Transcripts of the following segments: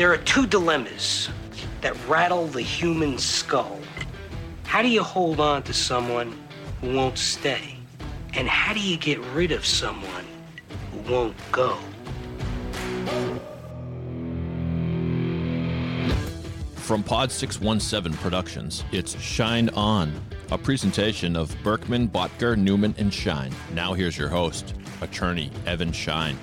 There are two dilemmas that rattle the human skull. How do you hold on to someone who won't stay? And how do you get rid of someone who won't go? From Pod 617 Productions, it's Shine On, a presentation of Berkman, Bottger, Newman, and Schein. Now here's your host, attorney Evan Schein.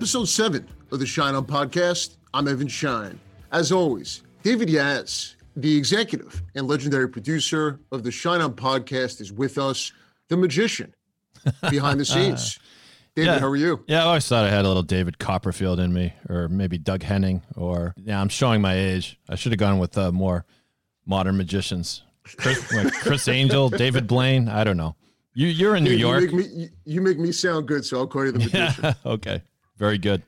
Episode 7 of the Shine On podcast. I'm Evan Schein. As always, David Yaz, the executive and legendary producer of the Shine On podcast, is with us, the magician behind the scenes. David, Yeah. how are you? Yeah, I always thought I had a little David Copperfield in me, or maybe Doug Henning, or yeah, I'm showing my age. I should have gone with uh, more modern magicians. Chris, like Criss Angel, David Blaine. I don't know. You, you're in New York. You make, me, you, you make me sound good, so I'll call you the magician. Yeah. okay. Very good.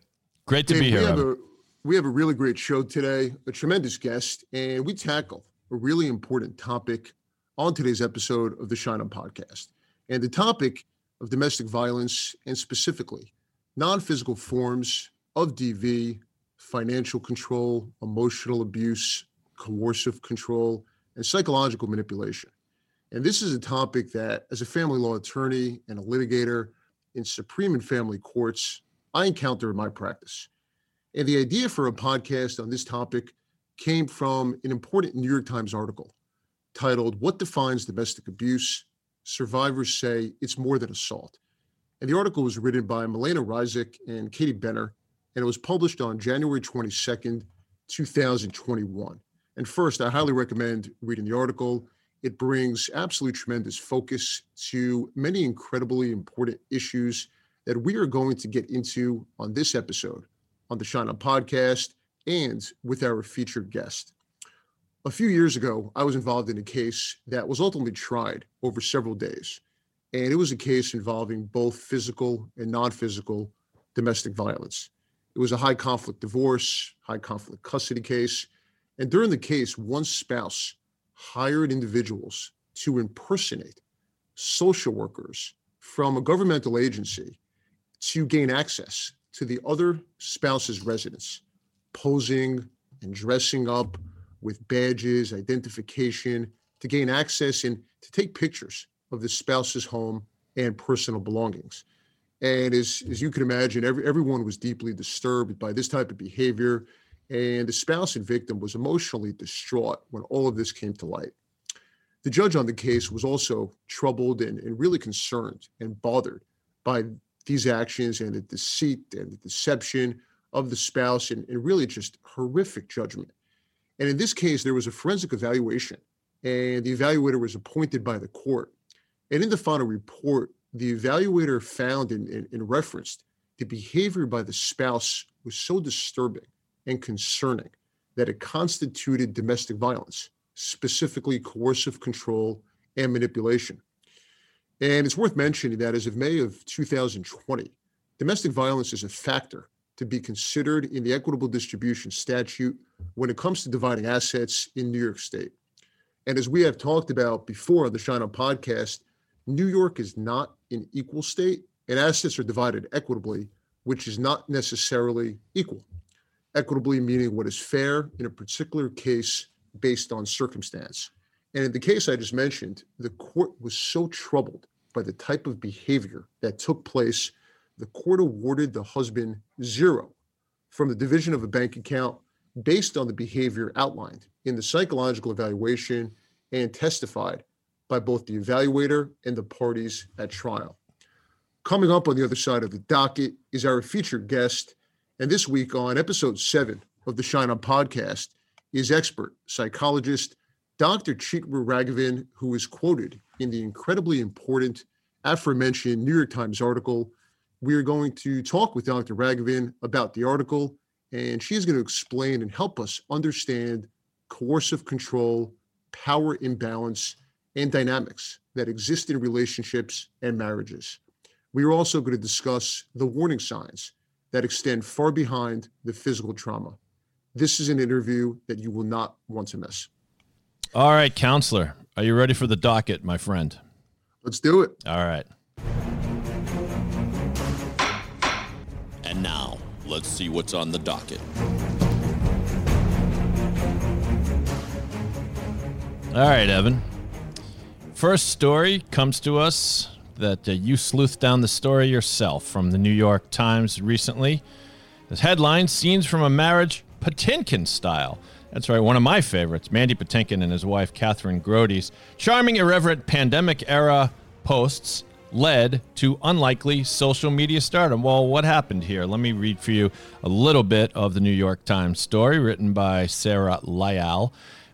Great to Dave, be here. We have, a, we have a really great show today, a tremendous guest, and we tackle a really important topic on today's episode of the Shine On podcast. And the topic of domestic violence, and specifically non physical forms of DV, financial control, emotional abuse, coercive control, and psychological manipulation. And this is a topic that, as a family law attorney and a litigator in Supreme and family courts, I encounter in my practice. And the idea for a podcast on this topic came from an important New York Times article titled, What Defines Domestic Abuse? Survivors Say It's More Than Assault. And the article was written by Melena Ryzik and Katie Benner, and it was published on January 22nd, 2021. And first, I highly recommend reading the article. It brings absolute tremendous focus to many incredibly important issues that we are going to get into on this episode on the Shine podcast and with our featured guest. A few years ago, I was involved in a case that was ultimately tried over several days. And it was a case involving both physical and non physical domestic violence. It was a high conflict divorce, high conflict custody case. And during the case, one spouse hired individuals to impersonate social workers from a governmental agency to gain access to the other spouse's residence, posing and dressing up with badges, identification to gain access and to take pictures of the spouse's home and personal belongings. And as, as you can imagine, every, everyone was deeply disturbed by this type of behavior. And the spouse and victim was emotionally distraught when all of this came to light. The judge on the case was also troubled and, and really concerned and bothered by these actions and the deceit and the deception of the spouse and, and really just horrific judgment. And in this case, there was a forensic evaluation, and the evaluator was appointed by the court. And in the final report, the evaluator found and, and, and referenced the behavior by the spouse was so disturbing and concerning that it constituted domestic violence, specifically coercive control and manipulation. And it's worth mentioning that as of May of 2020, domestic violence is a factor to be considered in the equitable distribution statute when it comes to dividing assets in New York State. And as we have talked about before on the Shine On podcast, New York is not an equal state, and assets are divided equitably, which is not necessarily equal. Equitably meaning what is fair in a particular case based on circumstance. And in the case I just mentioned, the court was so troubled by the type of behavior that took place, the court awarded the husband zero from the division of a bank account based on the behavior outlined in the psychological evaluation and testified by both the evaluator and the parties at trial. Coming up on the other side of the docket is our featured guest. And this week on episode seven of the Shine On podcast is expert psychologist Dr. Chitra Raghavan, who is quoted in the incredibly important aforementioned New York Times article. We are going to talk with Dr. Raghavan about the article, and she is going to explain and help us understand coercive control, power imbalance, and dynamics that exist in relationships and marriages. We are also going to discuss the warning signs that extend far behind the physical trauma. This is an interview that you will not want to miss. All right, counselor, are you ready for the docket, my friend? Let's do it. All right. And now, let's see what's on the docket. All right, Evan. First story comes to us that uh, you sleuthed down the story yourself from the New York Times recently. This headline Scenes from a Marriage Patinkin Style. That's right, one of my favorites. Mandy Patinkin and his wife, Kathryn Grody's charming, irreverent pandemic era posts led to unlikely social media stardom. Well, what happened here? Let me read for you a little bit of the New York Times story written by Sarah Lyall.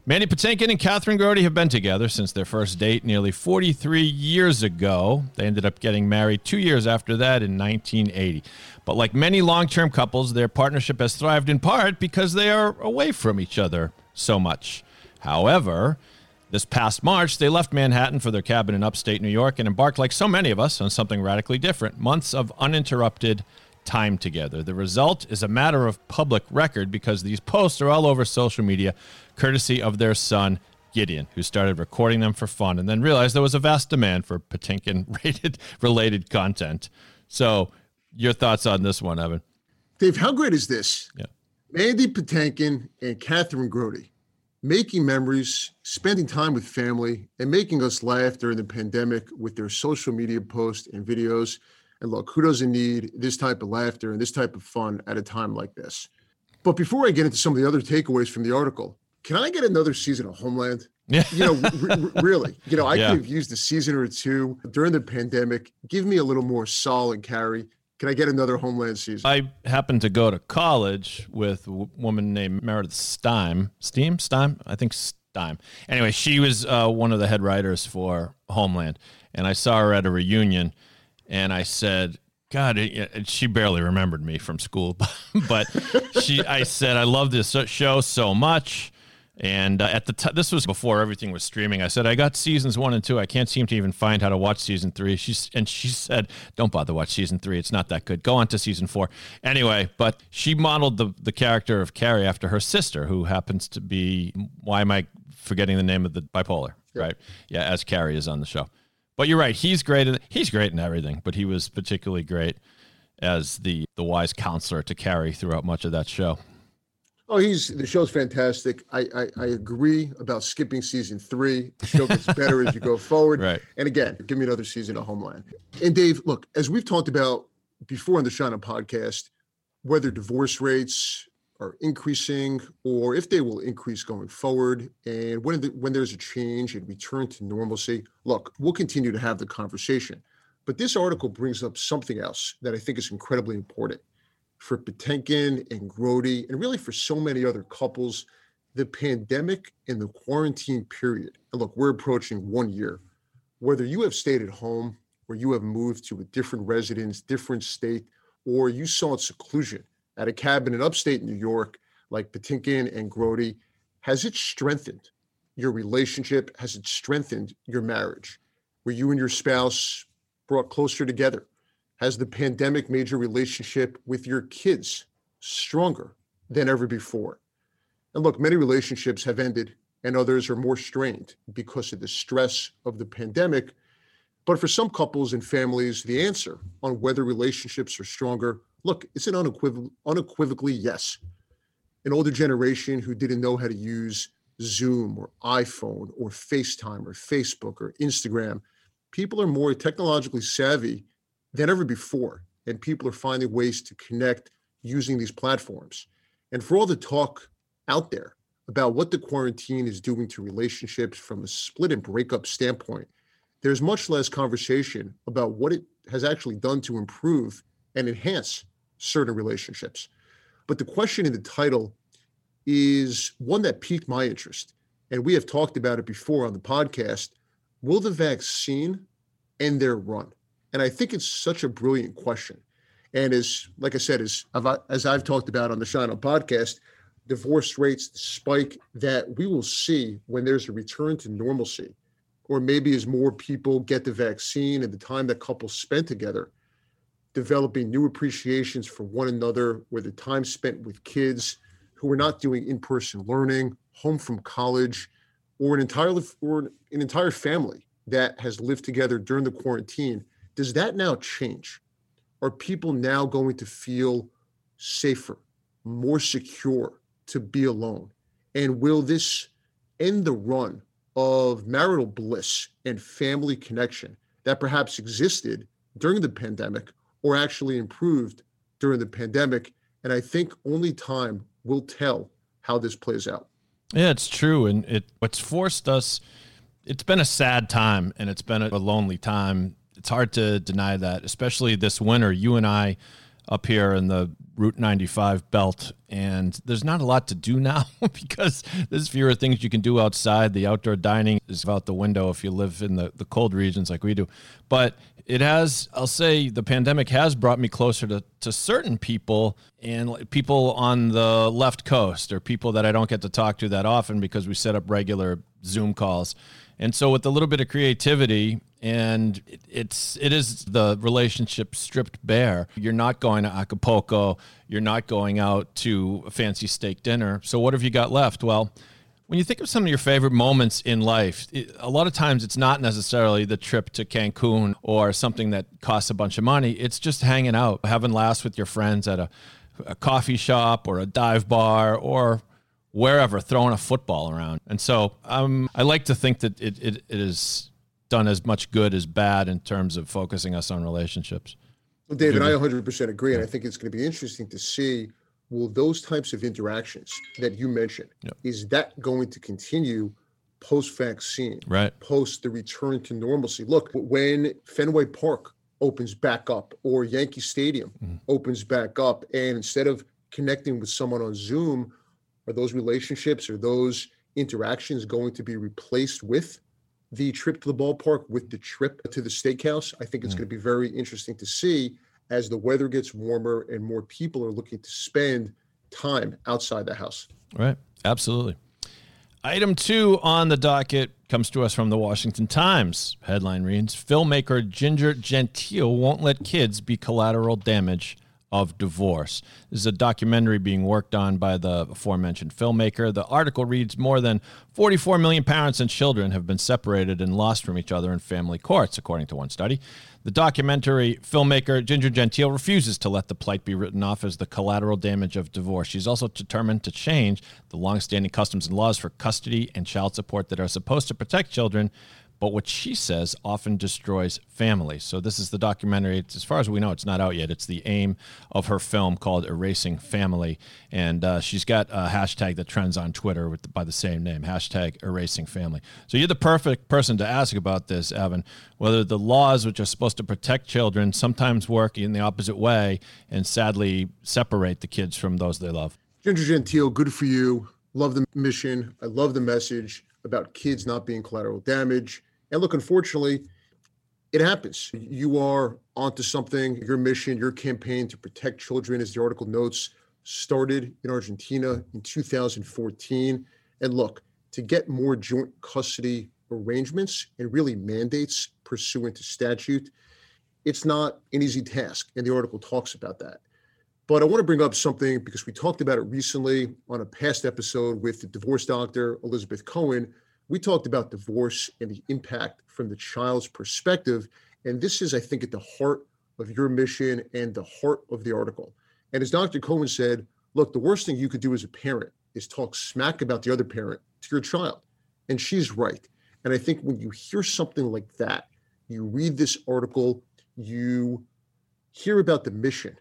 Mandy Patinkin and Kathryn Grody have been together since their first date nearly 43 years ago. They ended up getting married two years after that in 1980. But like many long term couples, their partnership has thrived in part because they are away from each other so much. However, this past March, they left Manhattan for their cabin in upstate New York and embarked, like so many of us, on something radically different months of uninterrupted time together. The result is a matter of public record because these posts are all over social media, courtesy of their son, Gideon, who started recording them for fun and then realized there was a vast demand for Patinkin rated related content. So, your thoughts on this one, Evan? Dave, how great is this? Yeah. Mandy Patinkin and Kathryn Grody making memories, spending time with family, and making us laugh during the pandemic with their social media posts and videos. And look, who doesn't need this type of laughter and this type of fun at a time like this? But before I get into some of the other takeaways from the article, can I get another season of Homeland? Yeah. You know, really, you know, I Yeah. could have used a season or two during the pandemic. Give me a little more Saul and Carrie. Can I get another Homeland season? I happened to go to college with a woman named Meredith Stiehm. Steam? Steim? I think Steim. Anyway, she was uh, one of the head writers for Homeland. And I saw her at a reunion and I said, God, it, it- she barely remembered me from school, but she, I said, I love this show so much. And uh, at the time, this was before everything was streaming. I said, I got seasons one and two. I can't seem to even find how to watch season three. She's and she said, Don't bother watch season three. It's not that good. Go on to season four. Anyway, but she modeled the the character of Carrie after her sister, who happens to be why am I forgetting the name of the bipolar? Right? Yeah, as Carrie is on the show. But you're right. He's great. In, he's great in everything. But he was particularly great as the the wise counselor to Carrie throughout much of that show. Oh, he's the show's fantastic. I, I I agree about skipping season three. The show gets better as you go forward. Right. And again, give me another season of Homeland. And Dave, look, as we've talked about before on the On podcast, whether divorce rates are increasing or if they will increase going forward, and when the, when there's a change and return to normalcy, look, we'll continue to have the conversation. But this article brings up something else that I think is incredibly important for Patinkin and Grody, and really for so many other couples, the pandemic and the quarantine period. And look, we're approaching one year. Whether you have stayed at home or you have moved to a different residence, different state, or you sought seclusion at a cabin in upstate New York, like Patinkin and Grody, has it strengthened your relationship? Has it strengthened your marriage? Were you and your spouse brought closer together? Has the pandemic made your relationship with your kids stronger than ever before? And look, many relationships have ended and others are more strained because of the stress of the pandemic. But for some couples and families, the answer on whether relationships are stronger, look, it's an unequivocal, unequivocally yes. An older generation who didn't know how to use Zoom or iPhone or FaceTime or Facebook or Instagram, people are more technologically savvy than ever before. And people are finding ways to connect using these platforms. And for all the talk out there about what the quarantine is doing to relationships from a split and breakup standpoint, there's much less conversation about what it has actually done to improve and enhance certain relationships. But the question in the title is one that piqued my interest. And we have talked about it before on the podcast. Will the vaccine end their run? And I think it's such a brilliant question. And as, like I said, as I've, as I've talked about on the Shine podcast, divorce rates spike that we will see when there's a return to normalcy, or maybe as more people get the vaccine and the time that couples spend together, developing new appreciations for one another, where the time spent with kids who are not doing in-person learning, home from college, or an entire or an entire family that has lived together during the quarantine, does that now change? Are people now going to feel safer, more secure to be alone? And will this end the run of marital bliss and family connection that perhaps existed during the pandemic or actually improved during the pandemic? And I think only time will tell how this plays out. Yeah, it's true. And it what's forced us it's been a sad time and it's been a lonely time. It's hard to deny that, especially this winter. You and I up here in the Route 95 belt, and there's not a lot to do now because there's fewer things you can do outside. The outdoor dining is out the window if you live in the, the cold regions like we do. But it has, I'll say, the pandemic has brought me closer to, to certain people and people on the left coast or people that I don't get to talk to that often because we set up regular Zoom calls. And so, with a little bit of creativity, and it's it is the relationship stripped bare. You're not going to Acapulco. You're not going out to a fancy steak dinner. So, what have you got left? Well, when you think of some of your favorite moments in life, it, a lot of times it's not necessarily the trip to Cancun or something that costs a bunch of money. It's just hanging out, having laughs with your friends at a, a coffee shop or a dive bar or wherever throwing a football around. And so um, I like to think that it, it, it is done as much good as bad in terms of focusing us on relationships. Well, David, I 100% agree. And I think it's going to be interesting to see will those types of interactions that you mentioned, yep. is that going to continue post vaccine, right? Post the return to normalcy? Look, when Fenway Park opens back up or Yankee Stadium mm. opens back up, and instead of connecting with someone on Zoom, are those relationships or those interactions going to be replaced with the trip to the ballpark, with the trip to the steakhouse? I think it's mm. going to be very interesting to see as the weather gets warmer and more people are looking to spend time outside the house. Right. Absolutely. Item two on the docket comes to us from the Washington Times. Headline reads Filmmaker Ginger Gentile won't let kids be collateral damage of divorce. This is a documentary being worked on by the aforementioned filmmaker. The article reads More than 44 million parents and children have been separated and lost from each other in family courts, according to one study. The documentary filmmaker Ginger Gentile refuses to let the plight be written off as the collateral damage of divorce. She's also determined to change the longstanding customs and laws for custody and child support that are supposed to protect children but what she says often destroys families. So this is the documentary. It's, as far as we know, it's not out yet. It's the aim of her film called "Erasing Family," and uh, she's got a hashtag that trends on Twitter with, by the same name, hashtag Erasing Family. So you're the perfect person to ask about this, Evan. Whether the laws which are supposed to protect children sometimes work in the opposite way and sadly separate the kids from those they love. Ginger Gentile, good for you. Love the mission. I love the message about kids not being collateral damage and look, unfortunately, it happens. You are onto something. Your mission, your campaign to protect children, as the article notes, started in Argentina in 2014. And look, to get more joint custody arrangements and really mandates pursuant to statute, it's not an easy task. And the article talks about that. But I want to bring up something because we talked about it recently on a past episode with the divorce doctor, Elizabeth Cohen, we talked about divorce and the impact from the child's perspective. And this is, I think, at the heart of your mission and the heart of the article. And as Dr. Cohen said, look, the worst thing you could do as a parent is talk smack about the other parent to your child. And she's right. And I think when you hear something like that, you read this article, you hear about the mission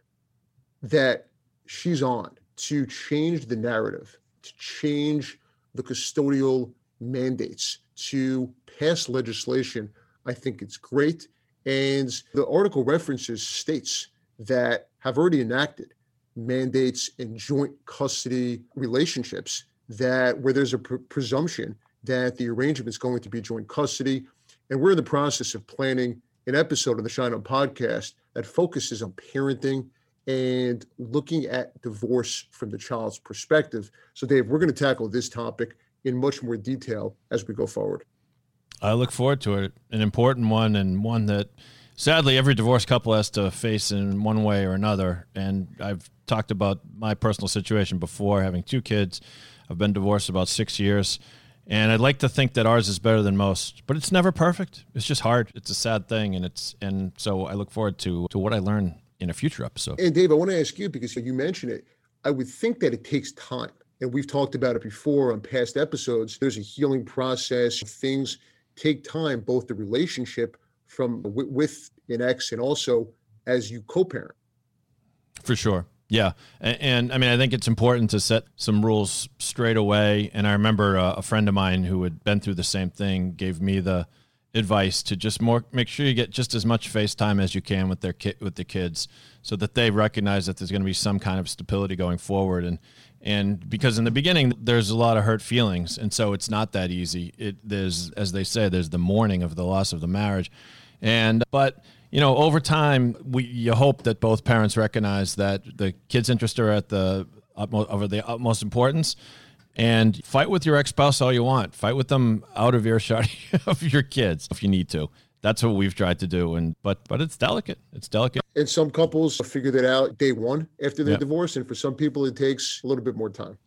that she's on to change the narrative, to change the custodial mandates to pass legislation, I think it's great. And the article references states that have already enacted mandates in joint custody relationships that where there's a pr- presumption that the arrangement is going to be joint custody. And we're in the process of planning an episode of the Shine On podcast that focuses on parenting and looking at divorce from the child's perspective. So, Dave, we're going to tackle this topic in much more detail as we go forward. I look forward to it. An important one and one that sadly every divorced couple has to face in one way or another. And I've talked about my personal situation before, having two kids. I've been divorced about six years. And I'd like to think that ours is better than most, but it's never perfect. It's just hard. It's a sad thing, and it's and so I look forward to to what I learn in a future episode. And Dave, I want to ask you because you mentioned it. I would think that it takes time. And we've talked about it before on past episodes. There's a healing process. Things take time, both the relationship from with an ex and also as you co-parent. For sure. Yeah. And, and, I mean, I think it's important to set some rules straight away. And I remember uh, a friend of mine who had been through the same thing gave me the advice to just more make sure you get just as much face time as you can with their kid with the kids so that they recognize that there's going to be some kind of stability going forward and and because in the beginning there's a lot of hurt feelings and so it's not that easy it there's as they say there's the mourning of the loss of the marriage and but you know, over time, we you hope that both parents recognize that the kids' interests are at the utmost, of the utmost importance. And fight with your ex spouse all you want. Fight with them out of earshot of your kids if you need to. That's what we've tried to do. And but but it's delicate. It's delicate. And some couples figure that out day one after their yep. divorce, and for some people, it takes a little bit more time.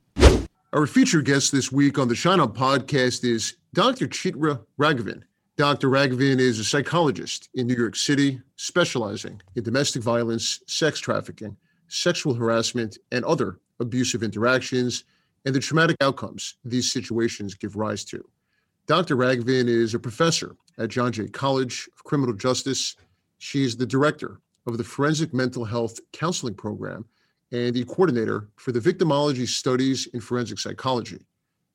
Our featured guest this week on the Shine On podcast is Dr. Chitra Raghavan. Dr. Raghavan is a psychologist in New York City, specializing in domestic violence, sex trafficking, sexual harassment, and other abusive interactions, and the traumatic outcomes these situations give rise to. Dr. Raghavan is a professor at John Jay College of Criminal Justice. She is the director of the Forensic Mental Health Counseling Program and the coordinator for the Victimology Studies in Forensic Psychology.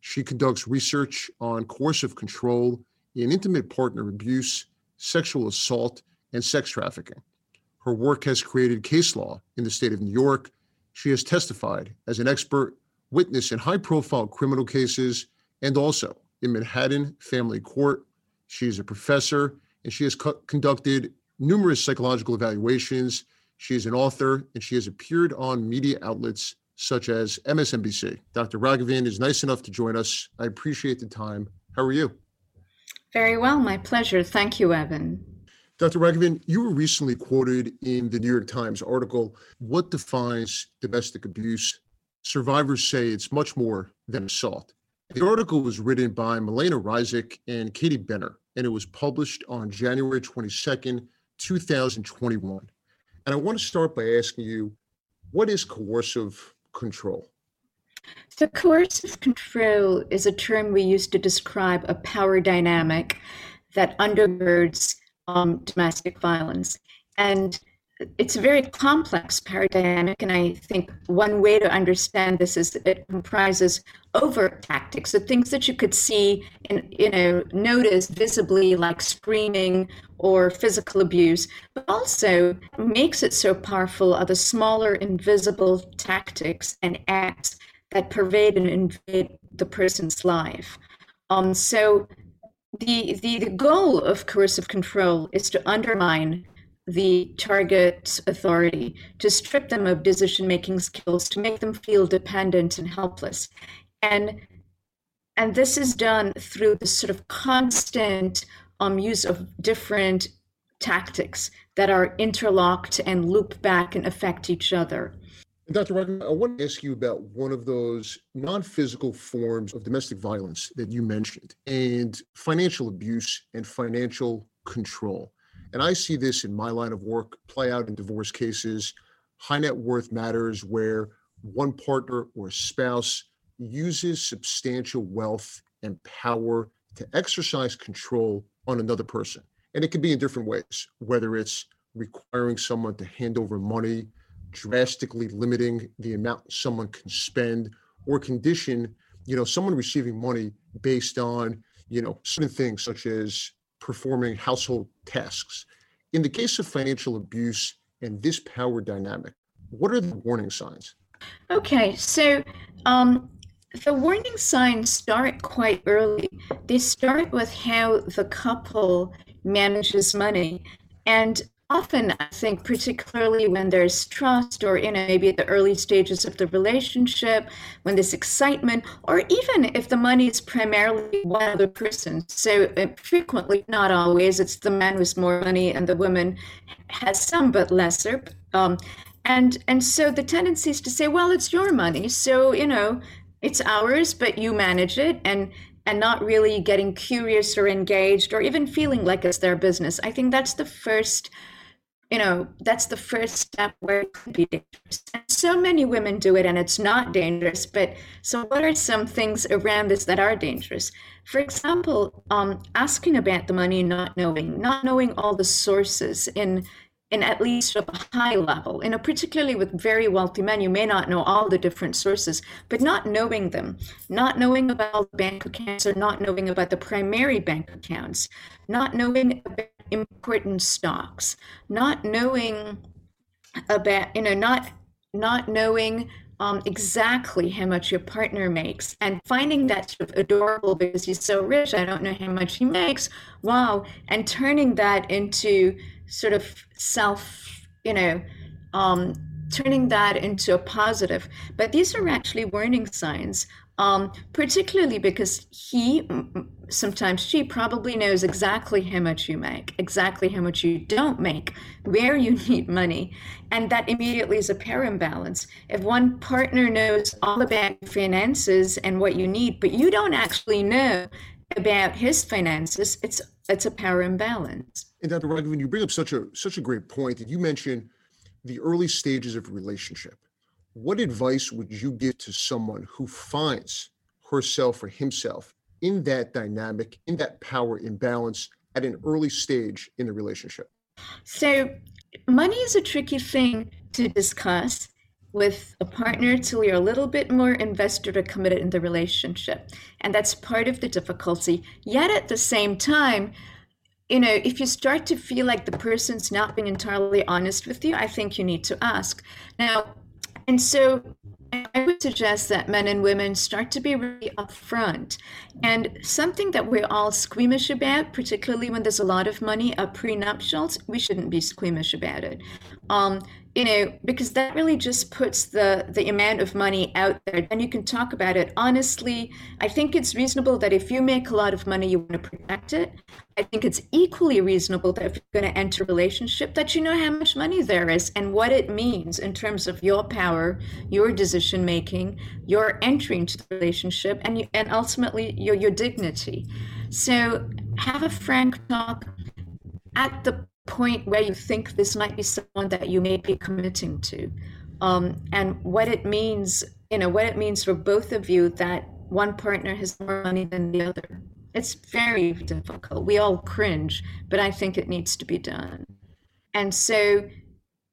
She conducts research on coercive control in intimate partner abuse, sexual assault, and sex trafficking. Her work has created case law in the state of New York. She has testified as an expert witness in high profile criminal cases and also in Manhattan Family Court. She is a professor and she has co- conducted numerous psychological evaluations. She is an author and she has appeared on media outlets such as MSNBC. Dr. Raghavan is nice enough to join us. I appreciate the time. How are you? Very well, my pleasure. Thank you, Evan. Dr. Raghavan, you were recently quoted in the New York Times article, What Defines Domestic Abuse? Survivors say it's much more than assault. The article was written by Melena Ryzik and Katie Benner, and it was published on January 22nd, 2021. And I want to start by asking you, what is coercive control? So, coercive control is a term we use to describe a power dynamic that undergirds um, domestic violence. And it's a very complex power and I think one way to understand this is it comprises overt tactics, the things that you could see and you know notice visibly, like screaming or physical abuse, but also makes it so powerful are the smaller, invisible tactics and acts that pervade and invade the person's life. Um, so the, the, the goal of coercive control is to undermine the target authority, to strip them of decision making skills, to make them feel dependent and helpless. And and this is done through the sort of constant um, use of different tactics that are interlocked and loop back and affect each other. Dr. Raghavan, I want to ask you about one of those non physical forms of domestic violence that you mentioned and financial abuse and financial control. And I see this in my line of work play out in divorce cases, high net worth matters where one partner or spouse uses substantial wealth and power to exercise control on another person. And it can be in different ways, whether it's requiring someone to hand over money drastically limiting the amount someone can spend or condition you know someone receiving money based on you know certain things such as performing household tasks. In the case of financial abuse and this power dynamic what are the warning signs? Okay so um, the warning signs start quite early. They start with how the couple manages money. And often i think particularly when there's trust or you know maybe at the early stages of the relationship when there's excitement or even if the money is primarily one other person. So uh, frequently not always it's the man with more money and the woman has some but lesser um, and and so the tendency is to say well it's your money so you know it's ours but you manage it and and not really getting curious or engaged or even feeling like it's their business. I think that's the first you know, that's the first step where it could be dangerous. And so many women do it and it's not dangerous. But so, what are some things around this that are dangerous? For example, um, asking about the money, and not knowing, not knowing all the sources in in at least a high level. You know, particularly with very wealthy men, you may not know all the different sources, but not knowing them, not knowing about bank accounts or not knowing about the primary bank accounts, not knowing about important stocks, not knowing about, you know, not not knowing um, exactly how much your partner makes and finding that sort of adorable because he's so rich, I don't know how much he makes. Wow. And turning that into sort of self, you know, um, turning that into a positive. But these are actually warning signs, um, particularly because he, sometimes she probably knows exactly how much you make, exactly how much you don't make, where you need money. And that immediately is a power imbalance. If one partner knows all about finances and what you need, but you don't actually know about his finances, it's it's a power imbalance. And Dr. Raghavan, you bring up such a such a great point that you mentioned the early stages of relationship. What advice would you give to someone who finds herself or himself in that dynamic, in that power imbalance at an early stage in the relationship? So, money is a tricky thing to discuss with a partner till you're a little bit more invested or committed in the relationship. And that's part of the difficulty. Yet at the same time, you know, if you start to feel like the person's not being entirely honest with you, I think you need to ask. Now, and so I would suggest that men and women start to be really upfront. And something that we're all squeamish about, particularly when there's a lot of money, are prenuptials. We shouldn't be squeamish about it. Um, you know, because that really just puts the the amount of money out there, and you can talk about it honestly. I think it's reasonable that if you make a lot of money, you want to protect it. I think it's equally reasonable that if you're going to enter a relationship, that you know how much money there is and what it means in terms of your power, your decision making, your entry into the relationship, and you, and ultimately your your dignity. So have a frank talk at the point where you think this might be someone that you may be committing to. Um, and what it means you know what it means for both of you that one partner has more money than the other. It's very difficult. We all cringe but i think it needs to be done. And so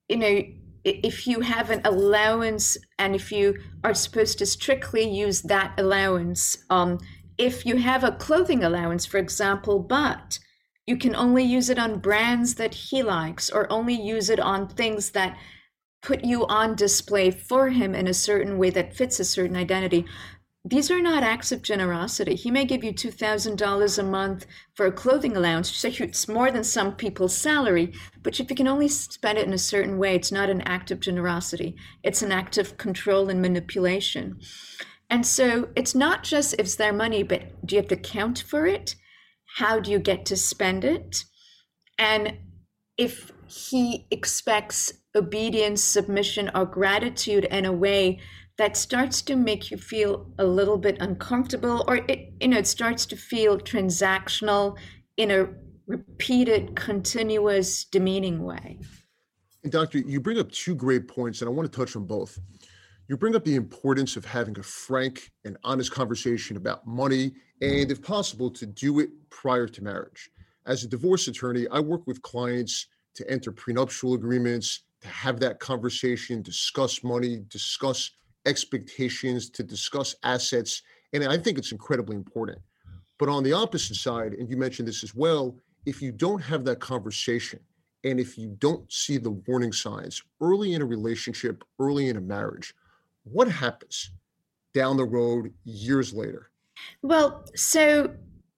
you know if you have an allowance and if you are supposed to strictly use that allowance um, if you have a clothing allowance for example but you can only use it on brands that he likes or only use it on things that put you on display for him in a certain way that fits a certain identity. These are not acts of generosity. He may give you $2,000 a month for a clothing allowance, so it's more than some people's salary. But if you can only spend it in a certain way, it's not an act of generosity. It's an act of control and manipulation. And so it's not just if it's their money, but do you have to count for it? How do you get to spend it? And if he expects obedience, submission, or gratitude in a way that starts to make you feel a little bit uncomfortable, or it, you know, it starts to feel transactional in a repeated, continuous, demeaning way. And doctor, you bring up two great points, and I want to touch on both. You bring up the importance of having a frank and honest conversation about money and if possible to do it prior to marriage. As a divorce attorney i work with clients to enter prenuptial agreements to have that conversation discuss money discuss expectations to discuss assets and i think it's incredibly important. But on the opposite side and you mentioned this as well if you don't have that conversation and if you don't see the warning signs early in a relationship early in a marriage what happens down the road years later well, so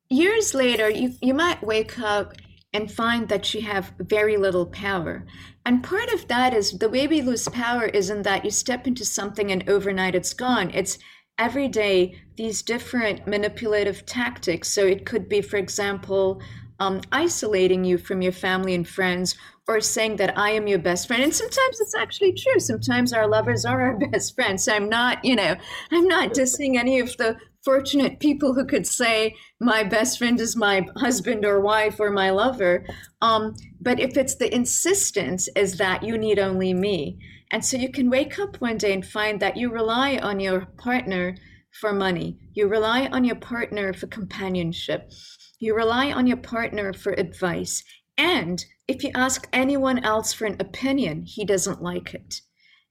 years later, you, you might wake up and find that you have very little power. And part of that is the way we lose power isn't that you step into something and overnight it's gone. It's every day these different manipulative tactics. So it could be, for example, um, isolating you from your family and friends or saying that I am your best friend. And sometimes it's actually true. Sometimes our lovers are our best friends. So I'm not, you know, I'm not dissing any of the fortunate people who could say my best friend is my husband or wife or my lover. Um, but if it's the insistence is that you need only me, and so you can wake up one day and find that you rely on your partner for money, you rely on your partner for companionship, you rely on your partner for advice, and if you ask anyone else for an opinion, he doesn't like it.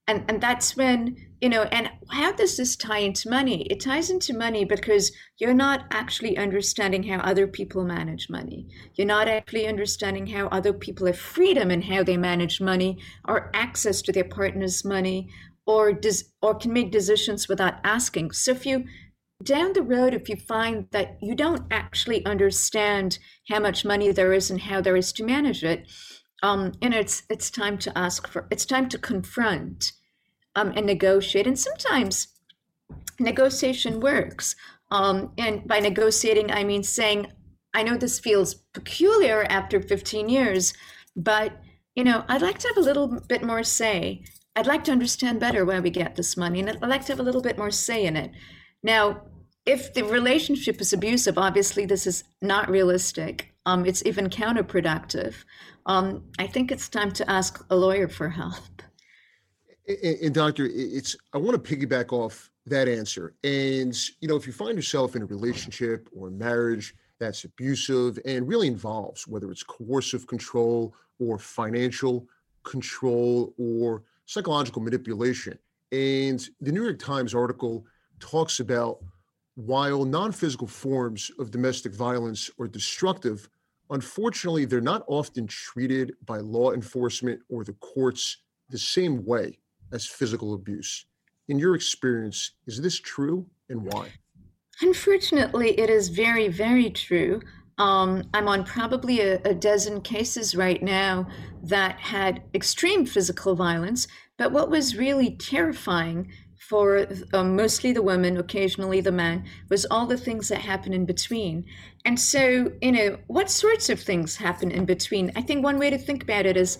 And and that's when you know and how does this tie into money? It ties into money because you're not actually understanding how other people manage money. You're not actually understanding how other people have freedom in how they manage money or access to their partner's money or does or can make decisions without asking. So if you down the road if you find that you don't actually understand how much money there is and how there is to manage it um, and it's it's time to ask for it's time to confront um, and negotiate. And sometimes negotiation works. Um, and by negotiating, I mean saying, I know this feels peculiar after 15 years, but you know, I'd like to have a little bit more say. I'd like to understand better why we get this money, and I'd like to have a little bit more say in it. Now, if the relationship is abusive, obviously this is not realistic. Um, it's even counterproductive. Um, I think it's time to ask a lawyer for help. And, and doctor, it's I want to piggyback off that answer. And you know, if you find yourself in a relationship or marriage that's abusive and really involves whether it's coercive control or financial control or psychological manipulation. And the New York Times article talks about while non physical forms of domestic violence are destructive, unfortunately, they're not often treated by law enforcement or the courts the same way as physical abuse. In your experience, is this true and why? Unfortunately, it is very, very true. Um, I'm on probably a, a, dozen cases right now that had extreme physical violence. But what was really terrifying for um, mostly the women, occasionally the men, was all the things that happen in between. And so, you know, what sorts of things happen in between? I think one way to think about it is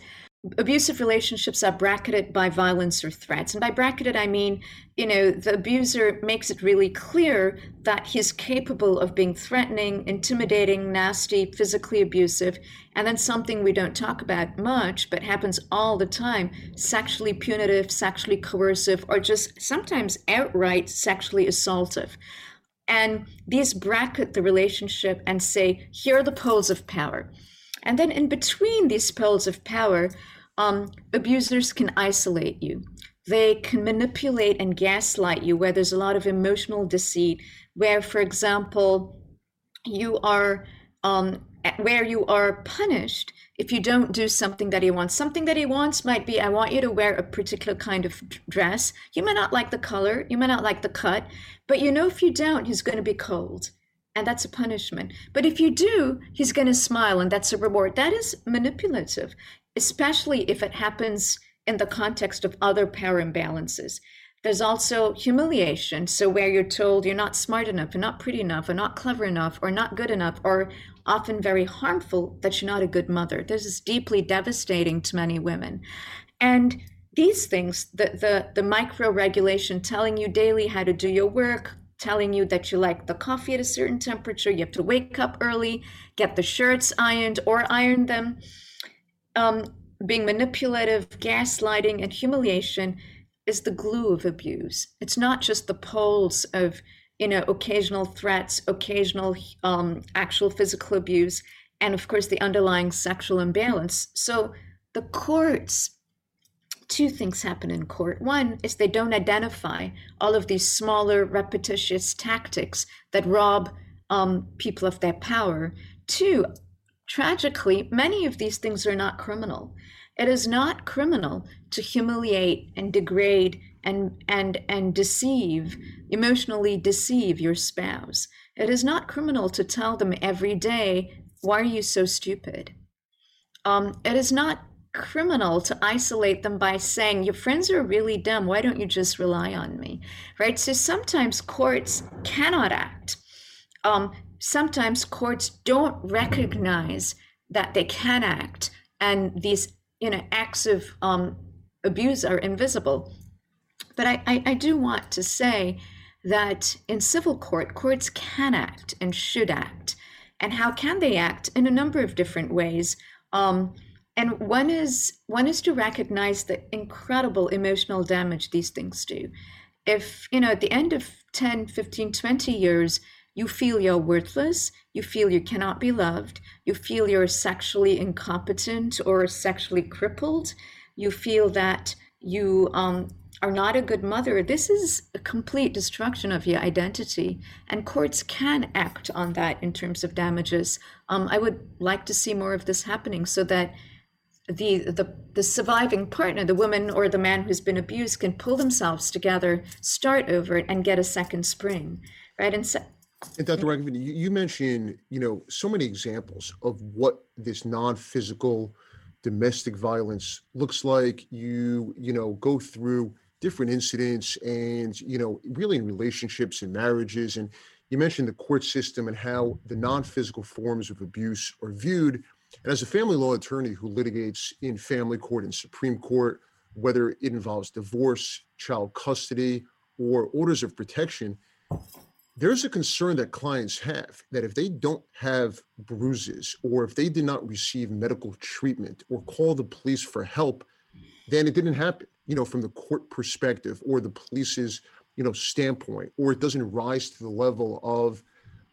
abusive relationships are bracketed by violence or threats. And by bracketed, I mean, you know, the abuser makes it really clear that he's capable of being threatening, intimidating, nasty, physically abusive. And then something we don't talk about much, but happens all the time sexually punitive, sexually coercive, or just sometimes outright sexually assaultive. And these bracket the relationship and say, here are the poles of power. And then in between these poles of power, um, abusers can isolate you. They can manipulate and gaslight you where there's a lot of emotional deceit, where, for example, you are um, where you are punished if you don't do something that he wants. Something that he wants might be I want you to wear a particular kind of dress. You may not like the color, you may not like the cut, but you know if you don't, he's going to be cold. And that's a punishment. But if you do, he's going to smile, and that's a reward. That is manipulative especially if it happens in the context of other power imbalances. There's also humiliation. So, where you're told you're not smart enough, or not pretty enough, or not clever enough, or not good enough, or often very harmful that you're not a good mother. This is deeply devastating to many women. And these things, the, the, the micro regulation telling you daily how to do your work, telling you that you like the coffee at a certain temperature, you have to wake up early, get the shirts ironed or iron them um, being manipulative, gaslighting, and humiliation is the glue of abuse. It's not just the poles of, you know, occasional threats, occasional um, actual physical abuse, and of course the underlying sexual imbalance. So the courts, two things happen in court. One is they don't identify all of these smaller, repetitious tactics that rob um, people of their power. Two, Tragically, many of these things are not criminal. It is not criminal to humiliate and degrade and and and deceive, emotionally deceive your spouse. It is not criminal to tell them every day, "Why are you so stupid?" Um, it is not criminal to isolate them by saying, Your friends are really dumb. Why don't you just rely on me? Right? So sometimes courts cannot act. Um, sometimes courts don't recognize that they can act and these you know acts of um, abuse are invisible but I, I, I do want to say that in civil court, courts can act and should act. And how can they act? In a number of different ways. Um, and one is one is to recognize the incredible emotional damage these things do. If, you know, at the end of 10, 15, 20 years, you feel you're worthless, you feel you cannot be loved, you feel you're sexually incompetent or sexually crippled, you feel that you um, are not a good mother, this is a complete destruction of your identity. And courts can act on that in terms of damages. Um, I would like to see more of this happening so that the, the the surviving partner, the woman or the man who's been abused, can pull themselves together, start over, and get a second spring, right? And so, and Dr. Raghavan, you, you mentioned, you know, so many examples of what this non-physical domestic violence looks like. You, you know, go through different incidents and, you know, really in relationships and marriages. And you mentioned the court system and how the non-physical forms of abuse are viewed. And as a family law attorney who litigates in family court and Supreme Court, whether it involves divorce, child custody, or orders of protection, there's a concern that clients have that if they don't have bruises or if they did not receive medical treatment or call the police for help, then it didn't happen, you know, from the court perspective or the police's, you know, standpoint, or it doesn't rise to the level of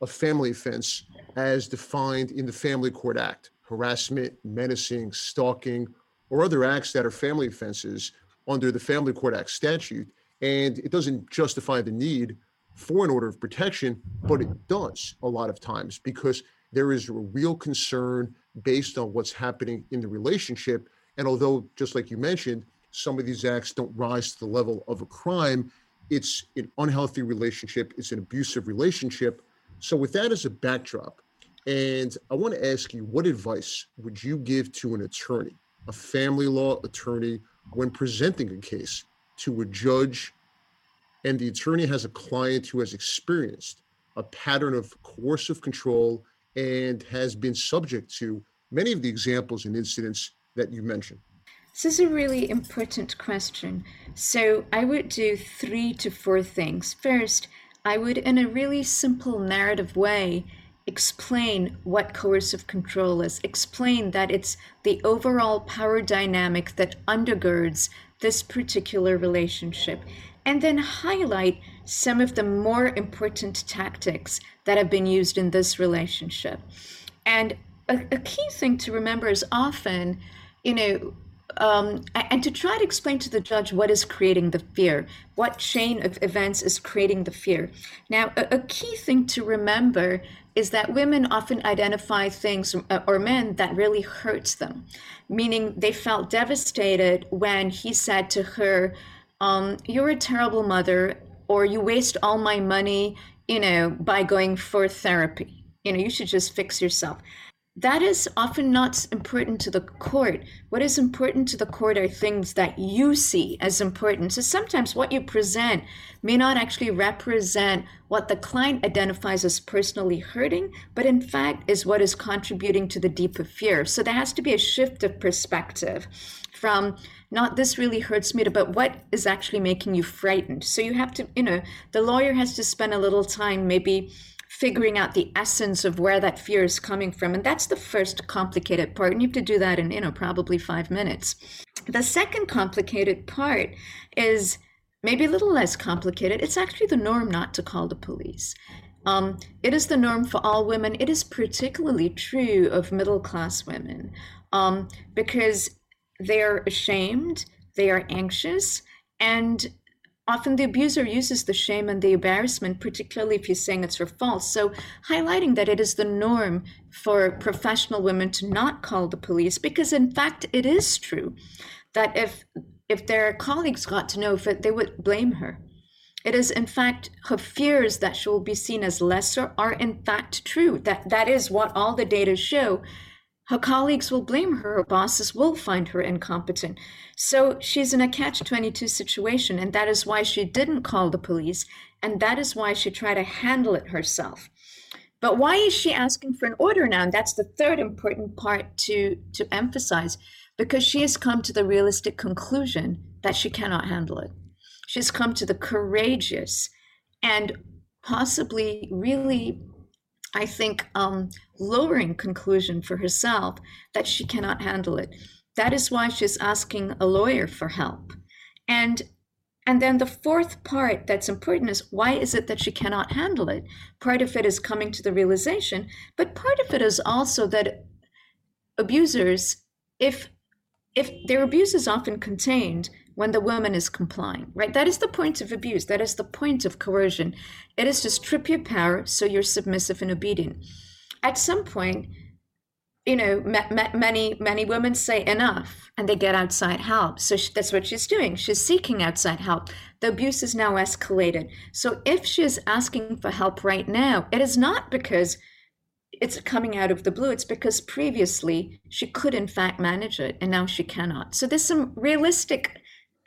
a family offense as defined in the Family Court Act, harassment, menacing, stalking, or other acts that are family offenses under the Family Court Act statute. And it doesn't justify the need for an order of protection, but it does a lot of times because there is a real concern based on what's happening in the relationship. And although, just like you mentioned, some of these acts don't rise to the level of a crime, it's an unhealthy relationship, it's an abusive relationship. So, with that as a backdrop, and I want to ask you, what advice would you give to an attorney, a family law attorney, when presenting a case to a judge and the attorney has a client who has experienced a pattern of coercive control and has been subject to many of the examples and incidents that you mentioned? This is a really important question. So, I would do three to four things. First, I would, in a really simple narrative way, explain what coercive control is, explain that it's the overall power dynamic that undergirds this particular relationship and then highlight some of the more important tactics that have been used in this relationship. And a, a key thing to remember is often, you know, um, and to try to explain to the judge what is creating the fear, what chain of events is creating the fear. Now, a, a key thing to remember is that women often identify things uh, or men that really hurts them, meaning they felt devastated when he said to her, um, you're a terrible mother or you waste all my money, you know, by going for therapy. You know, you should just fix yourself. That is often not important to the court. What is important to the court are things that you see as important. So sometimes what you present may not actually represent what the client identifies as personally hurting, but in fact is what is contributing to the deeper fear. So there has to be a shift of perspective from not this really hurts me but what is actually making you frightened? So you have to you know the lawyer has to spend a little time maybe figuring out the essence of where that fear is coming from and that's the first complicated part and you have to do that in you know probably five minutes. The second complicated part is maybe a little less complicated. It's actually the norm not to call the police. Um, it is the norm for all women. It is particularly true of middle class women um, because they're ashamed, they are anxious, and often the abuser uses the shame and the embarrassment, particularly if he's saying it's her fault. So, highlighting that it is the norm for professional women to not call the police, because in fact, it is true that if if their colleagues got to know of it, they would blame her. It is, in fact, her fears that she will be seen as lesser are, in fact, true. That that is what all the data show her colleagues will blame her, her bosses will find her incompetent. So she's in a catch 22 situation, and that is why she didn't call the police, and that is why she tried to handle it herself. But why is she asking for an order now? And that's the third important part to, to emphasize because she has come to the realistic conclusion that she cannot handle it. She's come to the courageous and possibly really I think, um, lowering conclusion for herself that she cannot handle it. That is why she's asking a lawyer for help. And and then the fourth part that's important is why is it that she cannot handle it? Part of it is coming to the realization, but part of it is also that abusers, if if their abuse is often contained when the woman is complying, right? That is the point of abuse. That is the point of coercion. It is to strip your power so you're submissive and obedient. At some point, you know, many many women say enough, and they get outside help. So she, that's what she's doing. She's seeking outside help. The abuse is now escalated. So if she is asking for help right now, it is not because it's coming out of the blue. It's because previously she could in fact manage it, and now she cannot. So there's some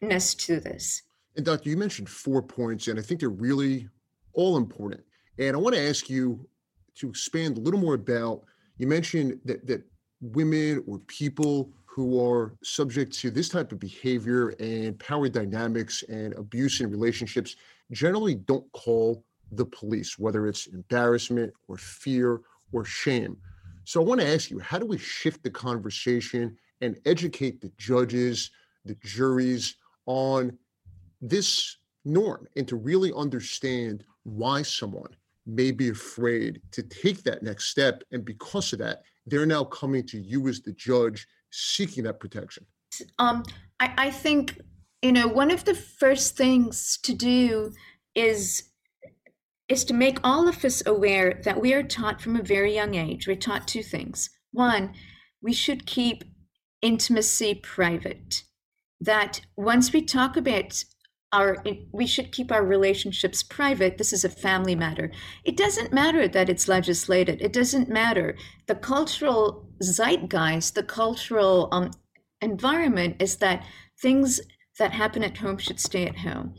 to this. And Doctor, you mentioned four points, and I think they're really all important. And I want to ask you to expand a little more about you mentioned that that women or people who are subject to this type of behavior and power dynamics and abuse in relationships generally don't call the police, whether it's embarrassment or fear or shame. So I want to ask you, how do we shift the conversation and educate the judges, the juries on this norm and to really understand why someone may be afraid to take that next step. And because of that, they're now coming to you as the judge seeking that protection? Um, I, I think, you know, one of the first things to do is is to make all of us aware that we are taught from a very young age. We're taught two things. One, we should keep intimacy private. That once we talk about our we should keep our relationships private this is a family matter. It doesn't matter that it's legislated. It doesn't matter. The cultural zeitgeist the cultural um, environment is that things that happen at home should stay at home.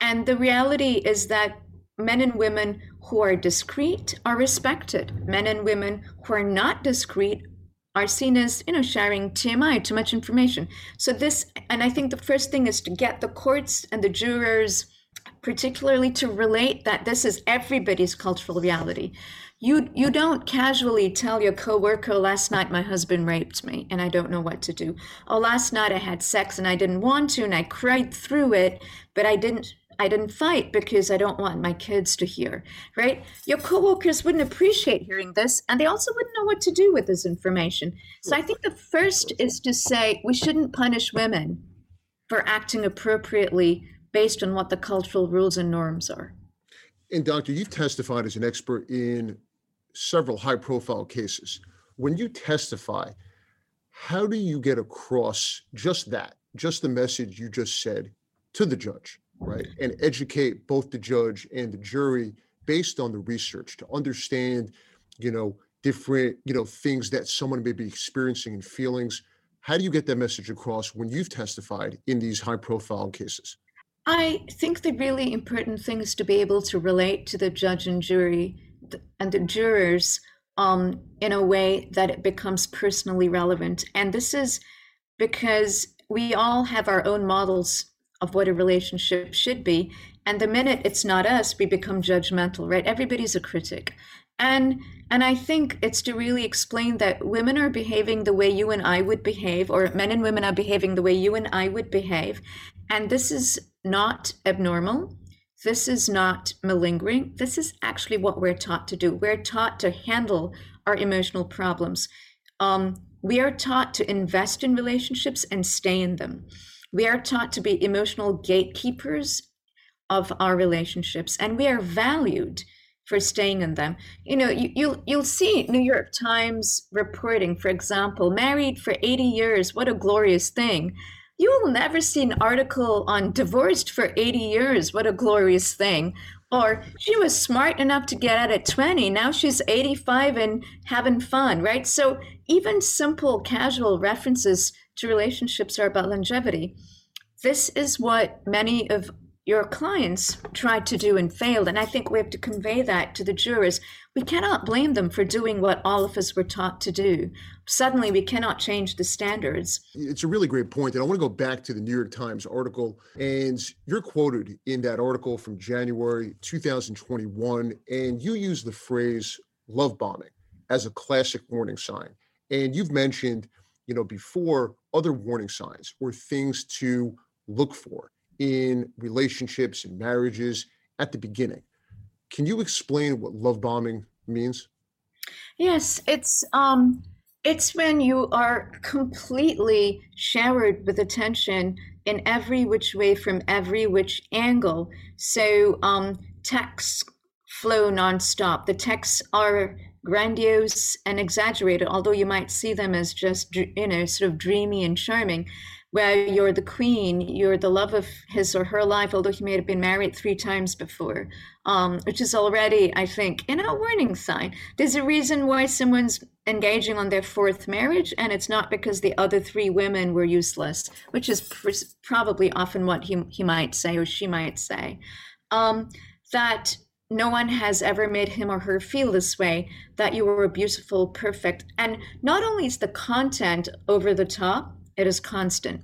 And the reality is that men and women who are discreet are respected. Men and women who are not discreet are seen as you know sharing tmi too much information. So this and i think the first thing is to get the courts and the jurors particularly to relate that this is everybody's cultural reality. You you don't casually tell your coworker last night my husband raped me and i don't know what to do. Oh last night i had sex and i didn't want to and i cried through it but i didn't I didn't fight because I don't want my kids to hear, right? Your coworkers wouldn't appreciate hearing this, and they also wouldn't know what to do with this information. So I think the first is to say we shouldn't punish women for acting appropriately based on what the cultural rules and norms are. And, Doctor, you've testified as an expert in several high profile cases. When you testify, how do you get across just that, just the message you just said to the judge? Right? And educate both the judge and the jury based on the research to understand, you know, different, you know, things that someone may be experiencing and feelings. How do you get that message across when you've testified in these high profile cases? I think the really important thing is to be able to relate to the judge and jury and the jurors um, in a way that it becomes personally relevant. And this is because we all have our own models of what a relationship should be. And the minute it's not us, we become judgmental, right? Everybody's a critic. And and I think it's to really explain that women are behaving the way you and I would behave, or men and women are behaving the way you and I would behave. And this is not abnormal. This is not malingering. This is actually what we're taught to do. We're taught to handle our emotional problems. Um, we are taught to invest in relationships and stay in them. We are taught to be emotional gatekeepers of our relationships, and we are valued for staying in them. You know, you, you'll you'll see New York Times reporting, for example, married for 80 years, what a glorious thing. You will never see an article on divorced for 80 years, what a glorious thing. Or she was smart enough to get out at 20, now she's 85 and having fun, right? So even simple casual references to relationships are about longevity. This is what many of your clients tried to do and failed. And I think we have to convey that to the jurors. We cannot blame them for doing what all of us were taught to do. Suddenly, we cannot change the standards. It's a really great point. And I want to go back to the New York Times article. And you're quoted in that article from January 2021. And you use the phrase love bombing as a classic warning sign. And you've mentioned, you know, before other warning signs or things to look for in relationships and marriages at the beginning. Can you explain what love bombing means? Yes, it's um it's when you are completely showered with attention in every which way from every which angle. So um texts flow nonstop. The texts are grandiose and exaggerated, although you might see them as just you know sort of dreamy and charming where you're the queen, you're the love of his or her life, although he may have been married three times before, um, which is already, I think, in a warning sign. There's a reason why someone's engaging on their fourth marriage, and it's not because the other three women were useless, which is pr- probably often what he, he might say or she might say. Um, that no one has ever made him or her feel this way that you were beautiful, perfect. And not only is the content over the top, it is constant.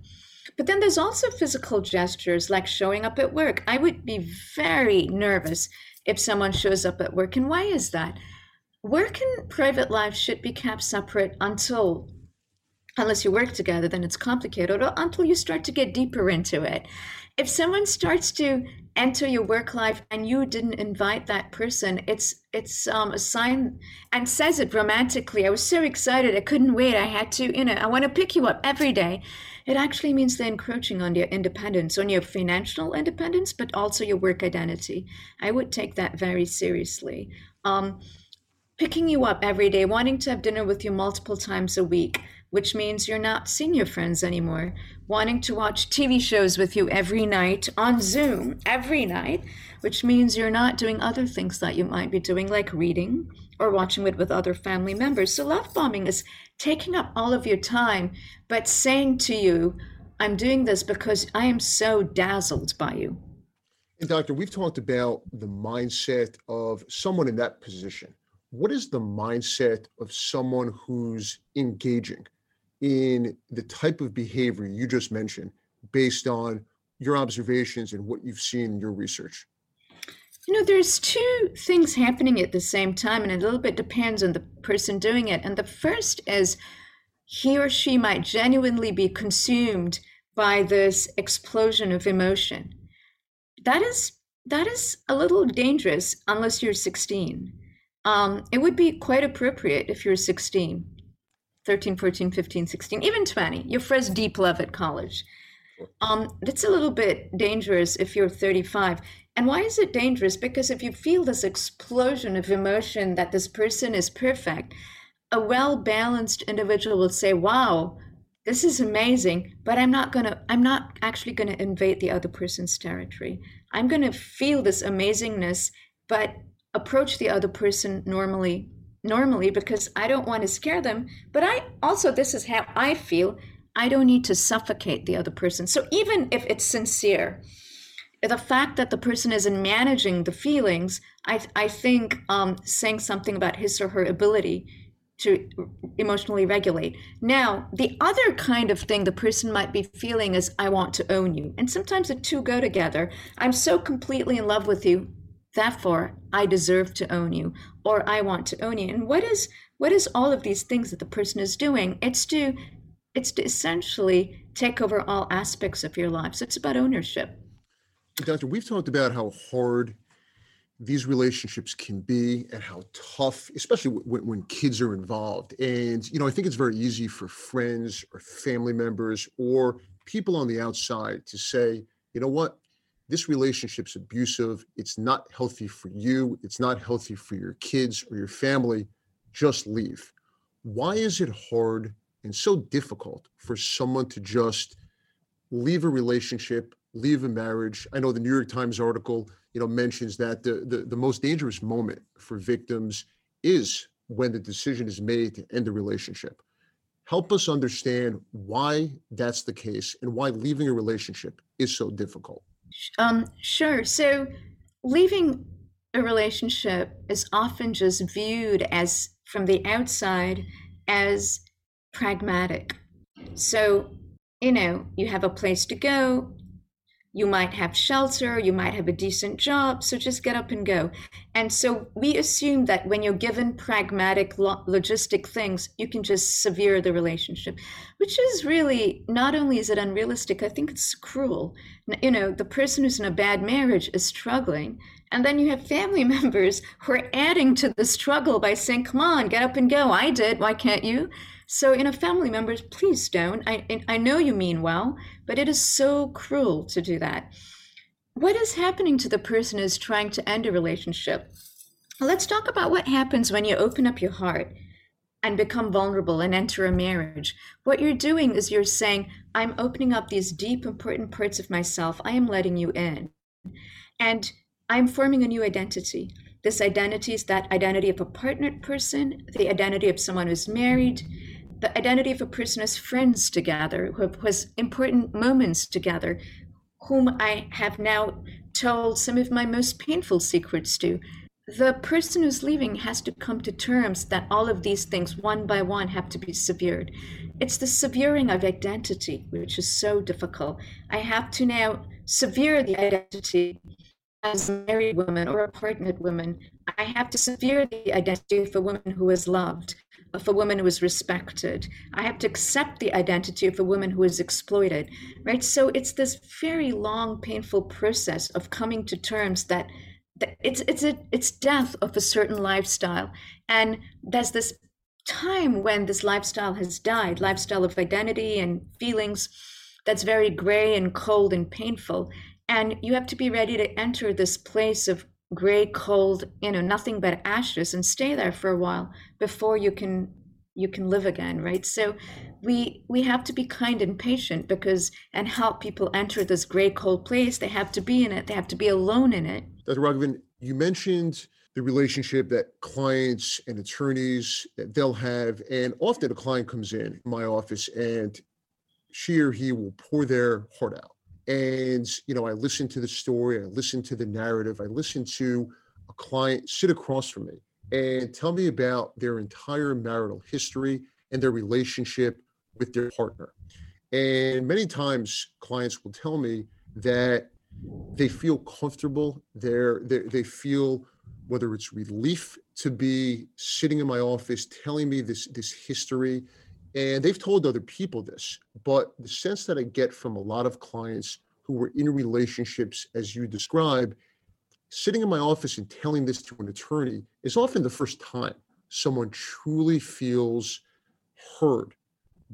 But then there's also physical gestures like showing up at work. I would be very nervous if someone shows up at work. And why is that? Work and private life should be kept separate until, unless you work together, then it's complicated, or until you start to get deeper into it. If someone starts to enter your work life and you didn't invite that person. It's it's um, a sign and says it romantically. I was so excited. I couldn't wait. I had to you know i want to pick you up every day. It actually means they're encroaching on your independence on your financial independence but also your work identity. I would take that very seriously. Um, picking you up every day wanting to have dinner with you multiple times a week which means you're not seeing your friends anymore, wanting to watch TV shows with you every night on Zoom, every night, which means you're not doing other things that you might be doing, like reading or watching it with other family members. So, love bombing is taking up all of your time, but saying to you, I'm doing this because I am so dazzled by you. And, Doctor, we've talked about the mindset of someone in that position. What is the mindset of someone who's engaging? In the type of behavior you just mentioned based on your observations and what you've seen in your research? You know, there's two things happening at the same time, and a little bit depends on the person doing it. And the first is he or she might genuinely be consumed by this explosion of emotion. That is that is a little dangerous unless you're 16. Um, it would be quite appropriate if you're 16 13, 14, 15, 16, even 20, your first deep love at college. Um, that's a little bit dangerous if you're 35. And why is it dangerous? Because if you feel this explosion of emotion that this person is perfect, a well balanced individual will say, Wow, this is amazing, but I'm not to, I'm not actually to invade the other person's territory. I'm to feel this amazingness, but approach the other person normally normally because I don't want to scare them. But I also, this is how I feel. I don't need to suffocate the other person. So even if it's sincere, the fact that the person isn't managing the feelings, I, I think um, saying something about his or her ability to emotionally regulate. Now, the other kind of thing the person might be feeling is, I want to own you. And sometimes the two go together. I'm so completely in love with you, therefore i deserve to own you or i want to own you. And what is what is all of these things that the person is doing? It's to it's to essentially take over all aspects of your life so it's about ownership. Doctor we've talked about how hard these relationships can be and how tough especially when, when kids are involved. And you know i think it's very easy for friends or family members or people on the outside to say you know what this relationship's abusive. It's not healthy for you. It's not healthy for your kids or your family. Just leave. Why is it hard and so difficult for someone to just leave a relationship, leave a marriage? I know the New York Times article, you know, mentions that the, the, the most dangerous moment for victims is when the decision is made to end the relationship. Help us understand why that's the case and why leaving a relationship is so difficult. Um, sure. So leaving a relationship is often just viewed as from the outside as pragmatic. So, you know, you have a place to go, you might have shelter, you might have a decent job, so just get up and go. And so we assume that when you're given pragmatic lo- logistic things, you can just sever the relationship, which is really not only is it unrealistic, I think it's cruel. You know, the person who's in a bad marriage is struggling, and then you have family members who are adding to the struggle by saying, "Come on, get up and go. I did. Why can't you?" So, you know, family members, please don't. I, I know you mean well, but it is so cruel to do that. What is happening to the person who's trying to end a relationship? Let's talk about what happens when you open up your heart and become vulnerable and enter a marriage. What you're doing is you're saying, I'm opening up these deep, important parts of myself. I am letting you in. And I'm forming a new identity. This identity is that identity of a partnered person, the identity of someone who's married, the identity of a person as friends together, who has important moments together, whom I have now told some of my most painful secrets to. The person who's leaving has to come to terms that all of these things, one by one, have to be severed. It's the severing of identity, which is so difficult. I have to now sever the identity as married woman or a partnered woman. I have to sever the identity of a woman who is loved of a woman who is respected. I have to accept the identity of a woman who is exploited, right? So it's this very long, painful process of coming to terms that, that it's it's a it's death of a certain lifestyle, and there's this time when this lifestyle has died, lifestyle of identity and feelings that's very gray and cold and painful. And you have to be ready to enter this place of gray, cold, you know, nothing but ashes and stay there for a while before you can you can live again, right? So we we have to be kind and patient because and help people enter this gray, cold place. They have to be in it. They have to be alone in it. Dr. Raghavan, you mentioned the relationship that clients and attorneys that they'll have, and often a client comes in my office and she or he will pour their heart out and, you know, I listen to the story, I listen to the narrative, I listen to a client sit across from me and tell me about their entire marital history and their relationship with their partner. And many times clients will tell me that they feel comfortable, they're, they feel whether it's relief to be sitting in my office telling me this this history and they've told other people this, but the sense that I get from a lot of clients who were in relationships as you describe, sitting in my office and telling this to an attorney is often the first time someone truly feels heard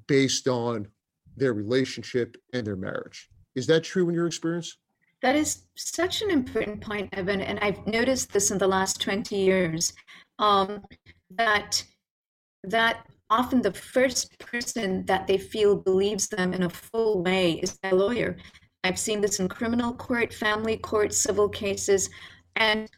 based on their relationship and their marriage. Is that true in your experience? That is such an important point, Evan, and I've noticed this in the last 20 years. Um, that that often the first person that they feel believes them in a full way is their lawyer. I've seen this in criminal court, family court, civil cases. And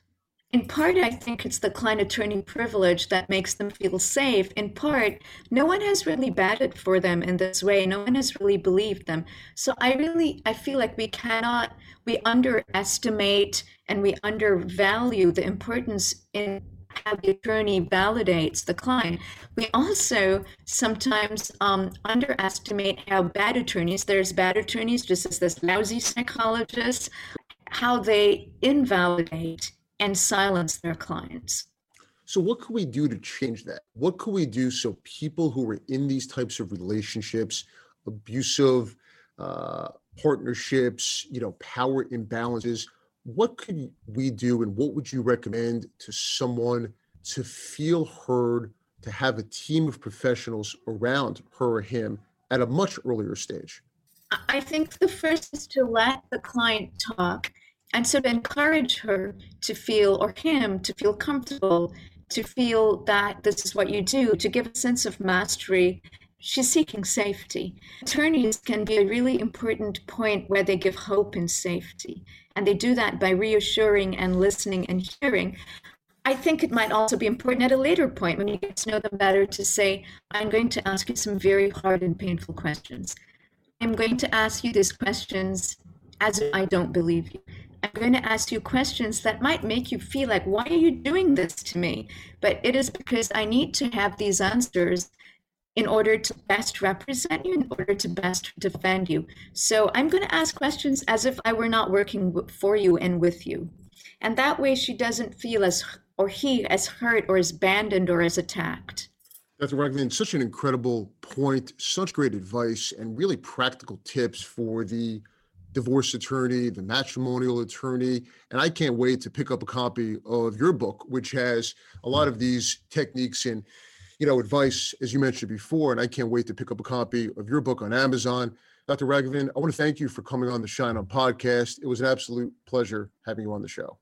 in part, I think it's the client attorney privilege that makes them feel safe. In part, no one has really batted for them in this way. No one has really believed them. So I really, I feel like we cannot, we underestimate and we undervalue the importance in how the attorney validates the client. We also sometimes um, underestimate how bad attorneys, there's bad attorneys just as there's lousy psychologists, how they invalidate and silence their clients. So, what could we do to change that? What could we do so people who are in these types of relationships, abusive uh, partnerships, you know, power imbalances, what could we do and what would you recommend to someone to feel heard, to have a team of professionals around her or him at a much earlier stage? I think the first is to let the client talk and so to encourage her to feel, or him to feel comfortable, to feel that this is what you do, to give a sense of mastery she's seeking safety. Attorneys can be a really important point where they give hope and safety. And they do that by reassuring and listening and hearing. I think it might also be important at a later point when you get to know them better to say, I'm going to ask you some very hard and painful questions. I'm going to ask you these questions as if I don't believe you. I'm going to ask you questions that might make you feel like, why are you doing this to me? But it is because I need to have these answers in order to best represent you, in order to best defend you. So I'm going to ask questions as if I were not working for you and with you. And that way she doesn't feel as, or he, as hurt or as abandoned or as attacked. Dr. Raghavan, such an incredible point, such great advice, and really practical tips for the divorce attorney, the matrimonial attorney. And I can't wait to pick up a copy of your book, which has a lot of these techniques and you know advice, as you mentioned before. And I can't wait to pick up a copy of your book on Amazon. Dr. Raghavan, I want to thank you for coming on the Schein On podcast. It was an absolute pleasure having you on the show.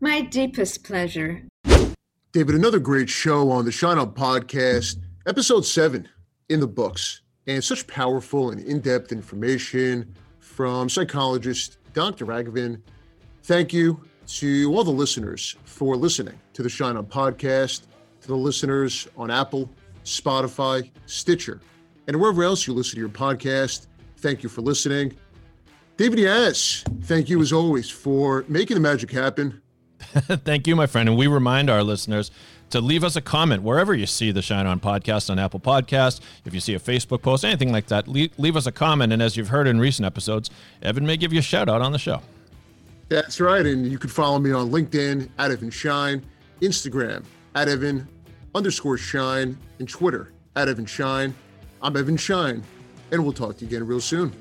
My deepest pleasure. David, another great show on the Schein On podcast, episode seven in the books, and such powerful and in depth information from psychologist Dr. Raghavan. Thank you to all the listeners for listening to the Schein On podcast, to the listeners on Apple, Spotify, Stitcher, and wherever else you listen to your podcast. Thank you for listening. David Yas, thank you as always for making the magic happen. thank you, my friend. And we remind our listeners to leave us a comment wherever you see the Schein On podcast on Apple Podcast. If you see a Facebook post, anything like that, leave, leave us a comment. And as you've heard in recent episodes, Evan may give you a shout out on the show. That's right. And you can follow me on LinkedIn at Evan Schein, Instagram at Evan underscore schein and Twitter at Evan Schein. I'm Evan Schein, and we'll talk to you again real soon.